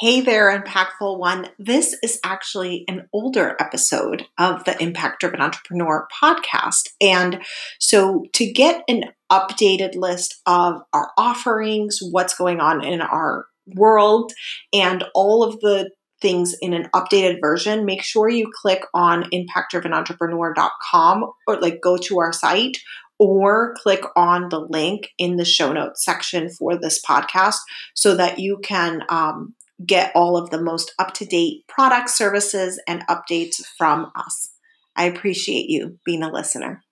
Hey there, Impactful One. This is actually an older episode of the Impact Driven Entrepreneur podcast. And so, to get an updated list of our offerings, what's going on in our world, and all of the things in an updated version, make sure you click on impactdrivenentrepreneur.com or like go to our site or click on the link in the show notes section for this podcast so that you can um, get all of the most up to date products, services, and updates from us. I appreciate you being a listener.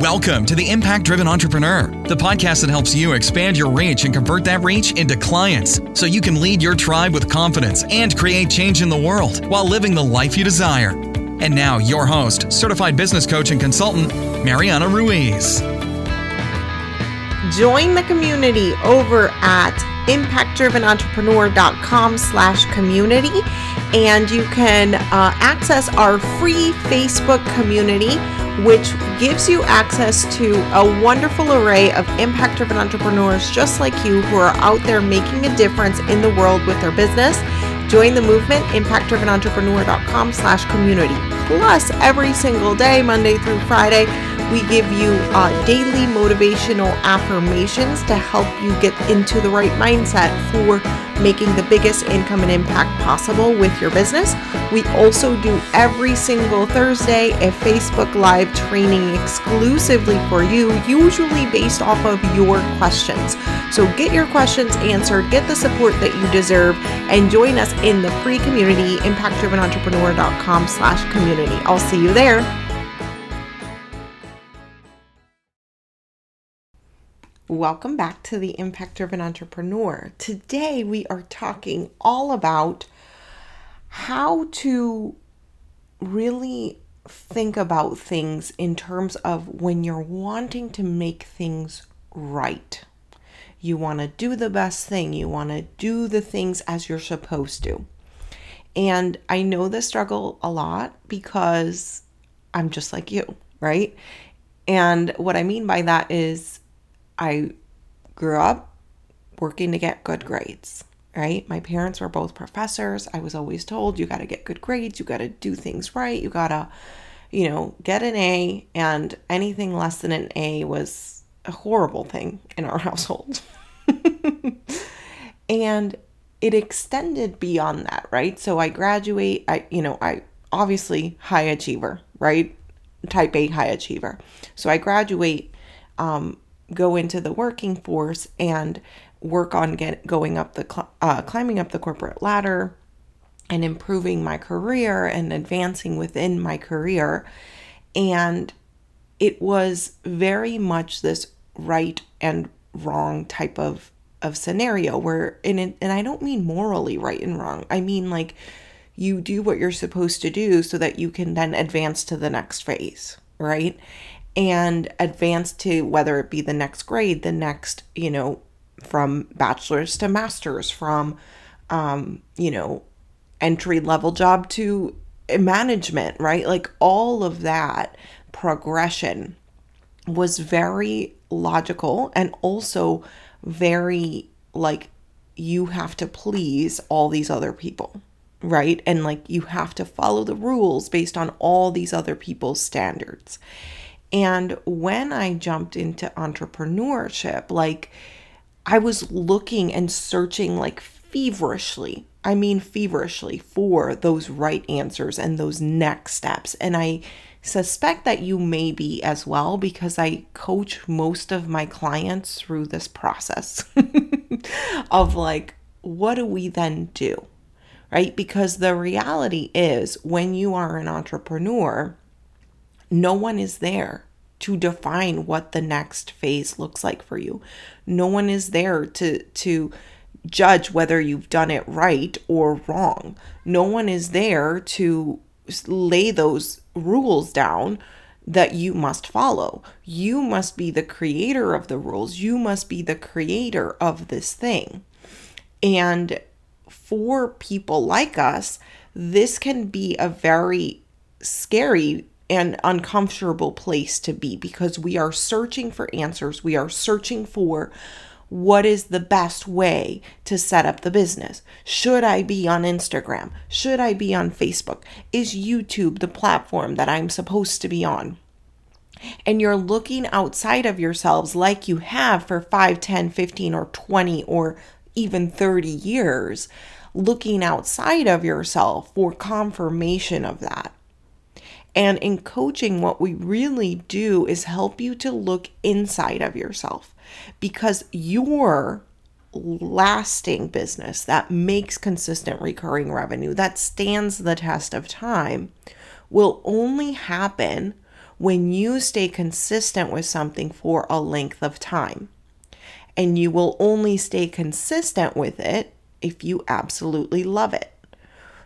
Welcome to the Impact Driven Entrepreneur, the podcast that helps you expand your reach and convert that reach into clients so you can lead your tribe with confidence and create change in the world while living the life you desire. And now, your host, certified business coach and consultant, Mariana Ruiz. Join the community over at impactdrivenentrepreneur.com slash community and you can uh, access our free Facebook community which gives you access to a wonderful array of impact driven entrepreneurs just like you who are out there making a difference in the world with their business. Join the movement impactdrivenentrepreneur.com slash community. Plus every single day monday through friday we give you uh, daily motivational affirmations to help you get into the right mindset for making the biggest income and impact possible with your business. We also do every single Thursday a Facebook Live training exclusively for you, usually based off of your questions. So get your questions answered, get the support that you deserve, and join us in the free community, impactdrivenentrepreneur.com slash community. I'll see you there. Welcome back to the Impact Driven Entrepreneur. Today we are talking all about how to really think about things in terms of when you're wanting to make things right. You want to do the best thing, you want to do the things as you're supposed to. And I know the struggle a lot because I'm just like you, right? And what I mean by that is I grew up working to get good grades, right? My parents were both professors. I was always told you got to get good grades, you got to do things right, you got to, you know, get an A, and anything less than an A was a horrible thing in our household. and it extended beyond that, right? So I graduate, I, you know, I obviously high achiever, right? Type A high achiever. So I graduate um, go into the working force and work on get going up the uh, climbing up the corporate ladder and improving my career and advancing within my career and it was very much this right and wrong type of of scenario where and it, and I don't mean morally right and wrong. I mean like you do what you're supposed to do so that you can then advance to the next phase, right? And advance to whether it be the next grade, the next, you know, from bachelor's to master's, from, um, you know, entry level job to management, right? Like all of that progression was very logical and also very like you have to please all these other people, right? And like you have to follow the rules based on all these other people's standards. And when I jumped into entrepreneurship, like I was looking and searching like feverishly, I mean, feverishly for those right answers and those next steps. And I suspect that you may be as well because I coach most of my clients through this process of like, what do we then do? Right? Because the reality is, when you are an entrepreneur, no one is there to define what the next phase looks like for you. No one is there to to judge whether you've done it right or wrong. No one is there to lay those rules down that you must follow. You must be the creator of the rules. You must be the creator of this thing. And for people like us, this can be a very scary and uncomfortable place to be because we are searching for answers. We are searching for what is the best way to set up the business? Should I be on Instagram? Should I be on Facebook? Is YouTube the platform that I'm supposed to be on? And you're looking outside of yourselves like you have for 5, 10, 15, or 20, or even 30 years, looking outside of yourself for confirmation of that. And in coaching, what we really do is help you to look inside of yourself because your lasting business that makes consistent recurring revenue, that stands the test of time, will only happen when you stay consistent with something for a length of time. And you will only stay consistent with it if you absolutely love it.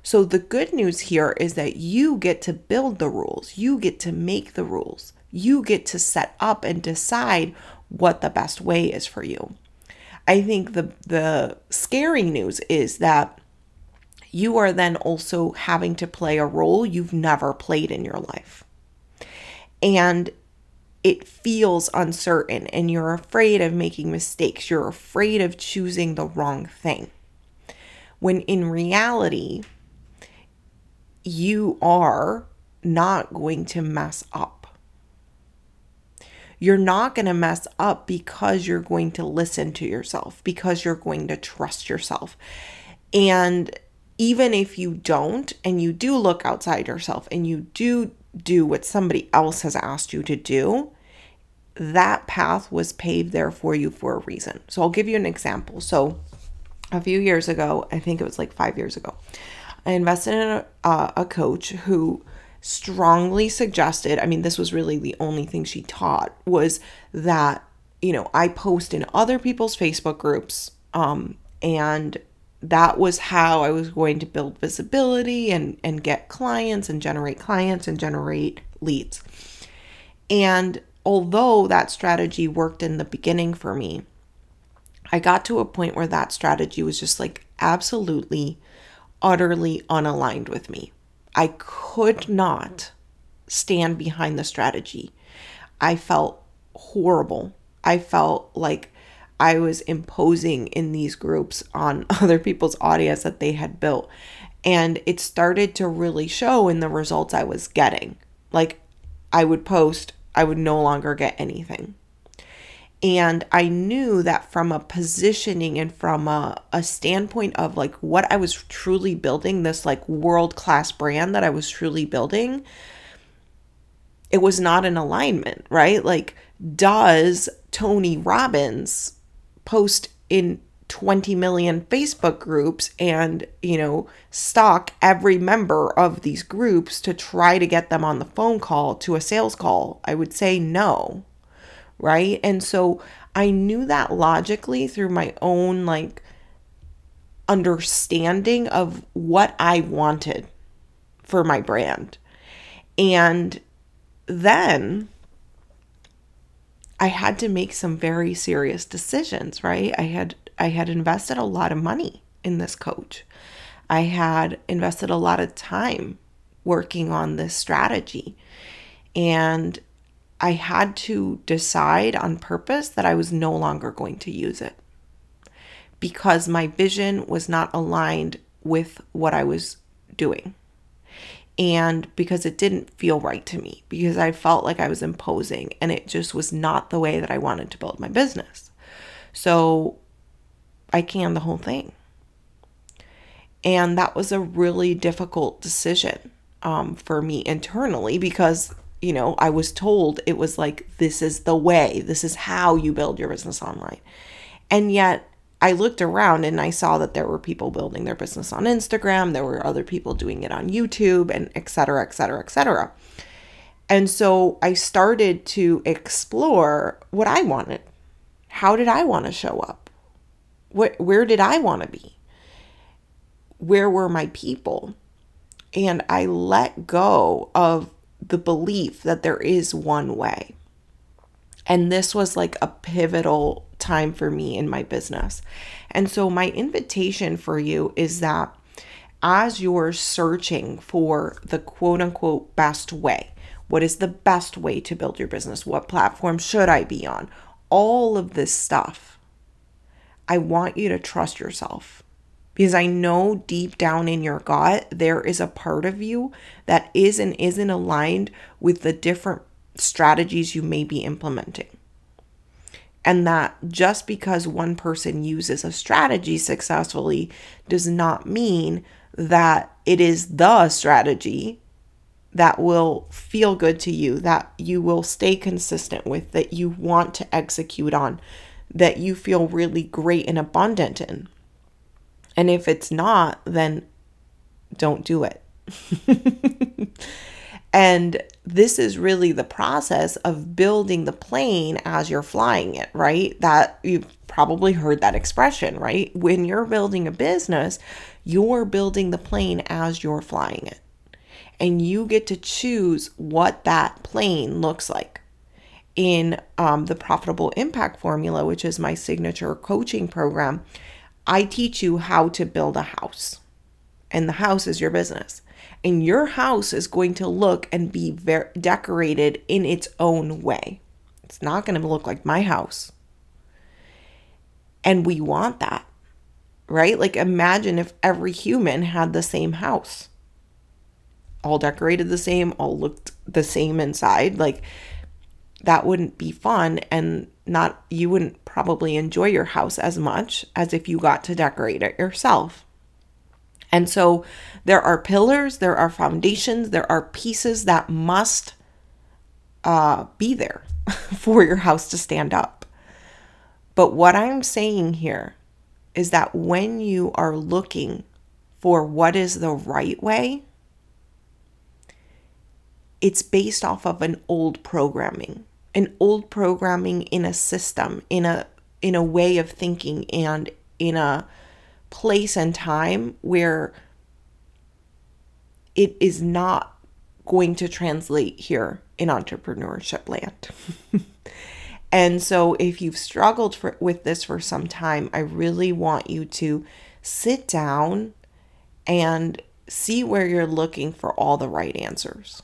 So the good news here is that you get to build the rules, you get to make the rules, you get to set up and decide what the best way is for you. I think the the scary news is that you are then also having to play a role you've never played in your life. And it feels uncertain and you're afraid of making mistakes. You're afraid of choosing the wrong thing. When in reality, you are not going to mess up. You're not going to mess up because you're going to listen to yourself, because you're going to trust yourself. And even if you don't, and you do look outside yourself and you do do what somebody else has asked you to do, that path was paved there for you for a reason. So I'll give you an example. So a few years ago, I think it was like five years ago, I invested in a, uh, a coach who strongly suggested, I mean, this was really the only thing she taught, was that, you know, I post in other people's Facebook groups. Um, and that was how I was going to build visibility and, and get clients and generate clients and generate leads. And although that strategy worked in the beginning for me, I got to a point where that strategy was just like absolutely utterly unaligned with me. I could not stand behind the strategy. I felt horrible. I felt like I was imposing in these groups on other people's audience that they had built. And it started to really show in the results I was getting. Like, I would post, I would no longer get anything. And I knew that from a positioning and from a, a standpoint of like what I was truly building, this like world class brand that I was truly building, it was not in alignment, right? Like, does Tony Robbins post in 20 million Facebook groups and, you know, stalk every member of these groups to try to get them on the phone call to a sales call? I would say no right? And so I knew that logically through my own like understanding of what I wanted for my brand. And then I had to make some very serious decisions, right? I had I had invested a lot of money in this coach. I had invested a lot of time working on this strategy. And I had to decide on purpose that I was no longer going to use it because my vision was not aligned with what I was doing. And because it didn't feel right to me, because I felt like I was imposing and it just was not the way that I wanted to build my business. So I canned the whole thing. And that was a really difficult decision um, for me internally because you know, I was told it was like, this is the way, this is how you build your business online. And yet I looked around and I saw that there were people building their business on Instagram, there were other people doing it on YouTube, and et cetera, et cetera, et cetera. And so I started to explore what I wanted. How did I want to show up? What, where did I want to be? Where were my people? And I let go of the belief that there is one way. And this was like a pivotal time for me in my business. And so, my invitation for you is that as you're searching for the quote unquote best way, what is the best way to build your business? What platform should I be on? All of this stuff. I want you to trust yourself because I know deep down in your gut, there is a part of you that is and isn't aligned with the different strategies you may be implementing. And that just because one person uses a strategy successfully does not mean that it is the strategy that will feel good to you, that you will stay consistent with, that you want to execute on, that you feel really great and abundant in. And if it's not, then don't do it. and this is really the process of building the plane as you're flying it, right? That you've probably heard that expression, right? When you're building a business, you're building the plane as you're flying it. And you get to choose what that plane looks like. In um, the Profitable Impact Formula, which is my signature coaching program, I teach you how to build a house, and the house is your business. And your house is going to look and be very decorated in its own way. It's not going to look like my house. And we want that, right? Like, imagine if every human had the same house, all decorated the same, all looked the same inside. Like, that wouldn't be fun. And not you wouldn't probably enjoy your house as much as if you got to decorate it yourself. And so there are pillars, there are foundations, there are pieces that must uh, be there for your house to stand up. But what I'm saying here is that when you are looking for what is the right way, it's based off of an old programming an old programming in a system, in a in a way of thinking and in a place and time where it is not going to translate here in entrepreneurship land. and so if you've struggled for, with this for some time, I really want you to sit down and see where you're looking for all the right answers.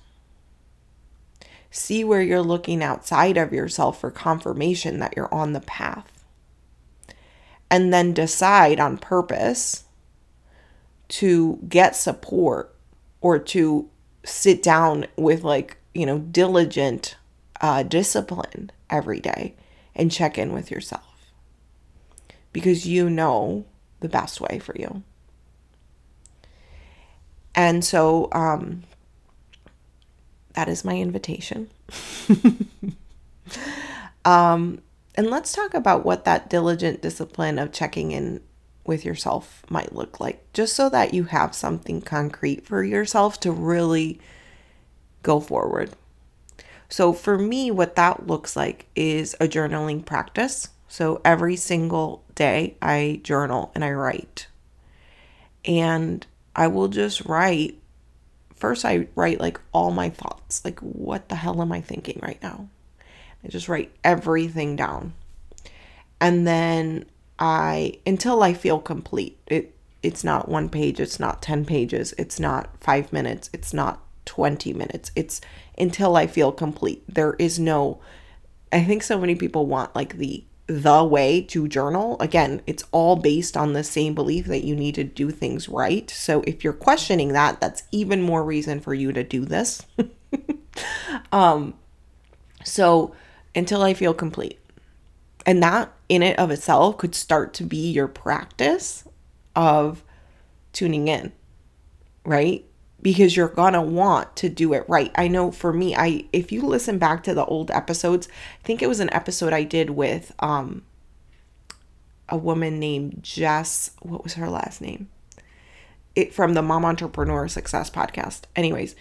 See where you're looking outside of yourself for confirmation that you're on the path. And then decide on purpose to get support or to sit down with, like, you know, diligent uh, discipline every day and check in with yourself because you know the best way for you. And so, um, that is my invitation. um, and let's talk about what that diligent discipline of checking in with yourself might look like, just so that you have something concrete for yourself to really go forward. So, for me, what that looks like is a journaling practice. So, every single day I journal and I write. And I will just write first I write like all my thoughts. Like, what the hell am I thinking right now? I just write everything down. And then I until I feel complete. It it's not one page, it's not 10 pages, it's not 5 minutes, it's not 20 minutes. It's until I feel complete. There is no I think so many people want like the the way to journal. Again, it's all based on the same belief that you need to do things right. So if you're questioning that, that's even more reason for you to do this. um so until I feel complete. And that in it of itself could start to be your practice of tuning in, right? Because you're gonna want to do it right. I know for me, I if you listen back to the old episodes, I think it was an episode I did with um a woman named Jess. What was her last name? It from the Mom Entrepreneur Success podcast. Anyways,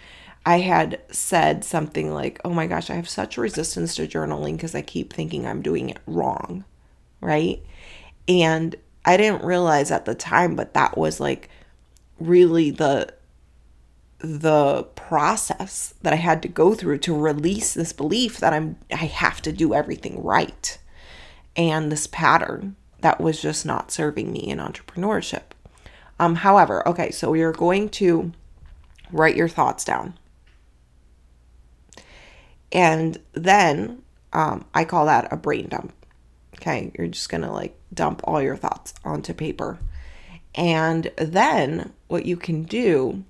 I had said something like, "Oh my gosh, I have such resistance to journaling because I keep thinking I'm doing it wrong." Right? And I didn't realize at the time, but that was like really the the process that I had to go through to release this belief that I'm I have to do everything right and this pattern that was just not serving me in entrepreneurship. Um however, okay, so you're going to write your thoughts down. And then um, I call that a brain dump. Okay, you're just gonna like dump all your thoughts onto paper. And then what you can do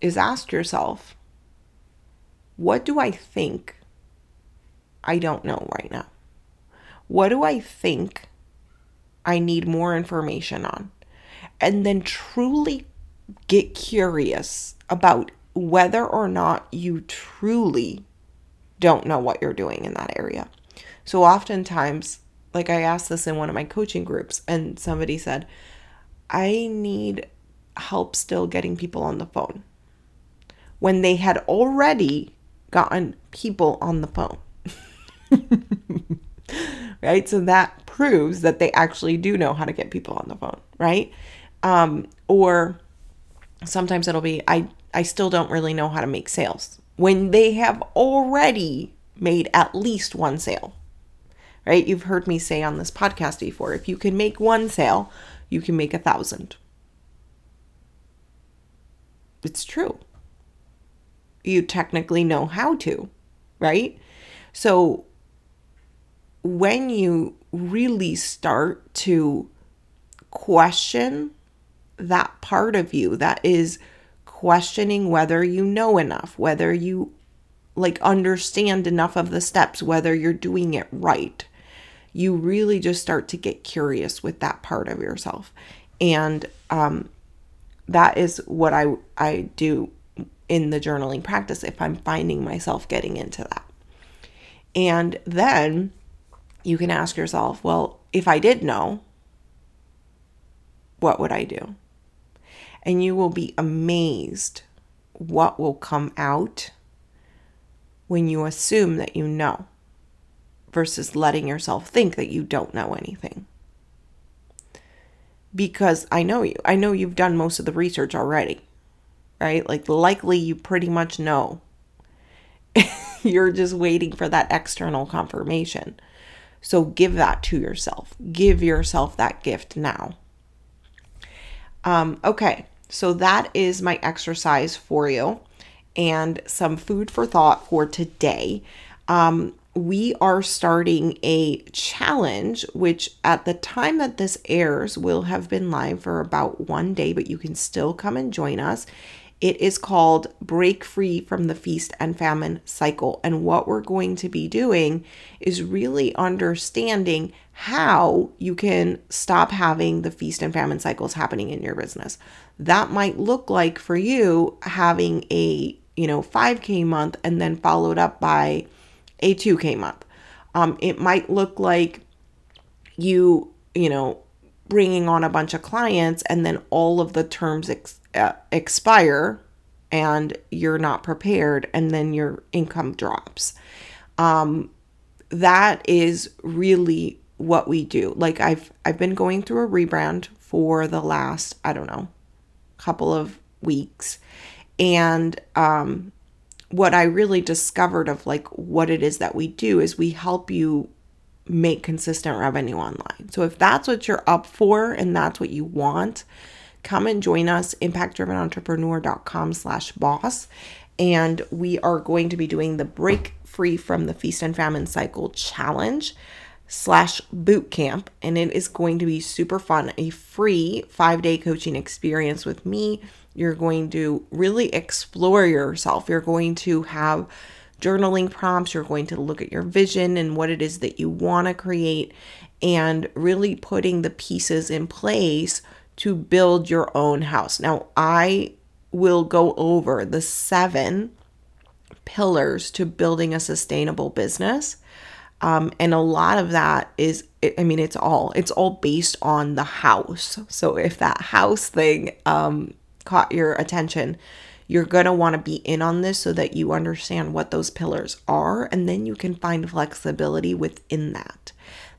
is ask yourself, what do I think I don't know right now? What do I think I need more information on? And then truly get curious about whether or not you truly don't know what you're doing in that area. So oftentimes, like I asked this in one of my coaching groups, and somebody said, I need help still getting people on the phone. When they had already gotten people on the phone. right? So that proves that they actually do know how to get people on the phone, right? Um, or sometimes it'll be, I, I still don't really know how to make sales when they have already made at least one sale, right? You've heard me say on this podcast before if you can make one sale, you can make a thousand. It's true. You technically know how to, right? So when you really start to question that part of you that is questioning whether you know enough, whether you like understand enough of the steps, whether you're doing it right. You really just start to get curious with that part of yourself. And um, that is what I, I do in the journaling practice if I'm finding myself getting into that. And then you can ask yourself, well, if I did know, what would I do? and you will be amazed what will come out when you assume that you know versus letting yourself think that you don't know anything. Because I know you. I know you've done most of the research already, right? Like, likely you pretty much know. You're just waiting for that external confirmation. So, give that to yourself. Give yourself that gift now. Um, okay, so that is my exercise for you and some food for thought for today. Um, we are starting a challenge, which at the time that this airs will have been live for about one day, but you can still come and join us. It is called Break Free from the Feast and Famine Cycle. And what we're going to be doing is really understanding how you can stop having the feast and famine cycles happening in your business. That might look like for you having a, you know, 5k month and then followed up by a 2k month. Um, it might look like you, you know, bringing on a bunch of clients and then all of the terms ex- uh, expire and you're not prepared and then your income drops. Um, that is really what we do. Like I've I've been going through a rebrand for the last, I don't know, couple of weeks. And um what I really discovered of like what it is that we do is we help you make consistent revenue online. So if that's what you're up for and that's what you want, come and join us impactdrivenentrepreneur.com slash boss. And we are going to be doing the break free from the feast and famine cycle challenge slash boot camp. And it is going to be super fun a free five day coaching experience with me. You're going to really explore yourself. You're going to have journaling prompts. You're going to look at your vision and what it is that you want to create and really putting the pieces in place to build your own house now i will go over the seven pillars to building a sustainable business um, and a lot of that is, I mean, it's all, it's all based on the house. So if that house thing um, caught your attention, you're going to want to be in on this so that you understand what those pillars are. And then you can find flexibility within that.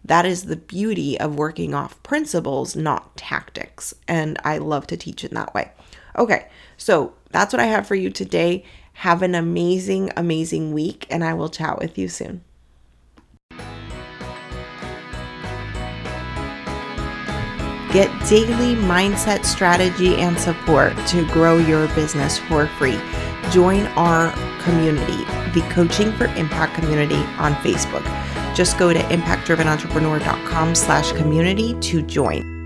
That is the beauty of working off principles, not tactics. And I love to teach in that way. Okay, so that's what I have for you today. Have an amazing, amazing week, and I will chat with you soon. Get daily mindset strategy and support to grow your business for free. Join our community, the Coaching for Impact community on Facebook. Just go to impactdrivenentrepreneur.com slash community to join.